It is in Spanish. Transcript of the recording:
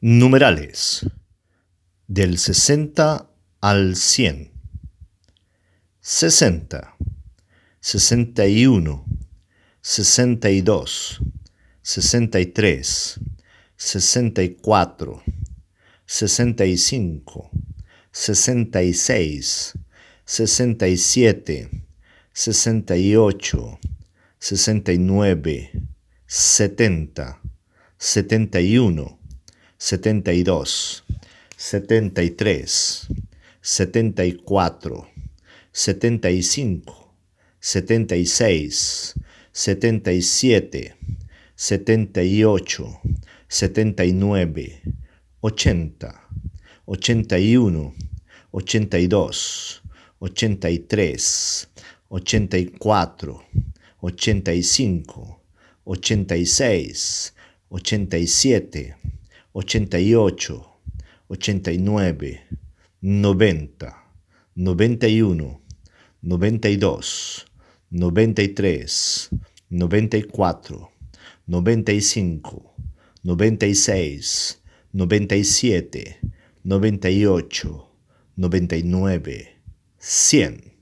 Numerales. Del 60 al 100. 60, 61, 62, 63, 64, 65, 66, 67, 68, 69, 70, 71, 72, 73, 74, 75, 76, 77, 78, 79, 80, 81, 82, 83, 84, 85, 86, 87, 88, 89, 90, 91, 92, 93, 94, 95, 96, 97, 98, 99, 100.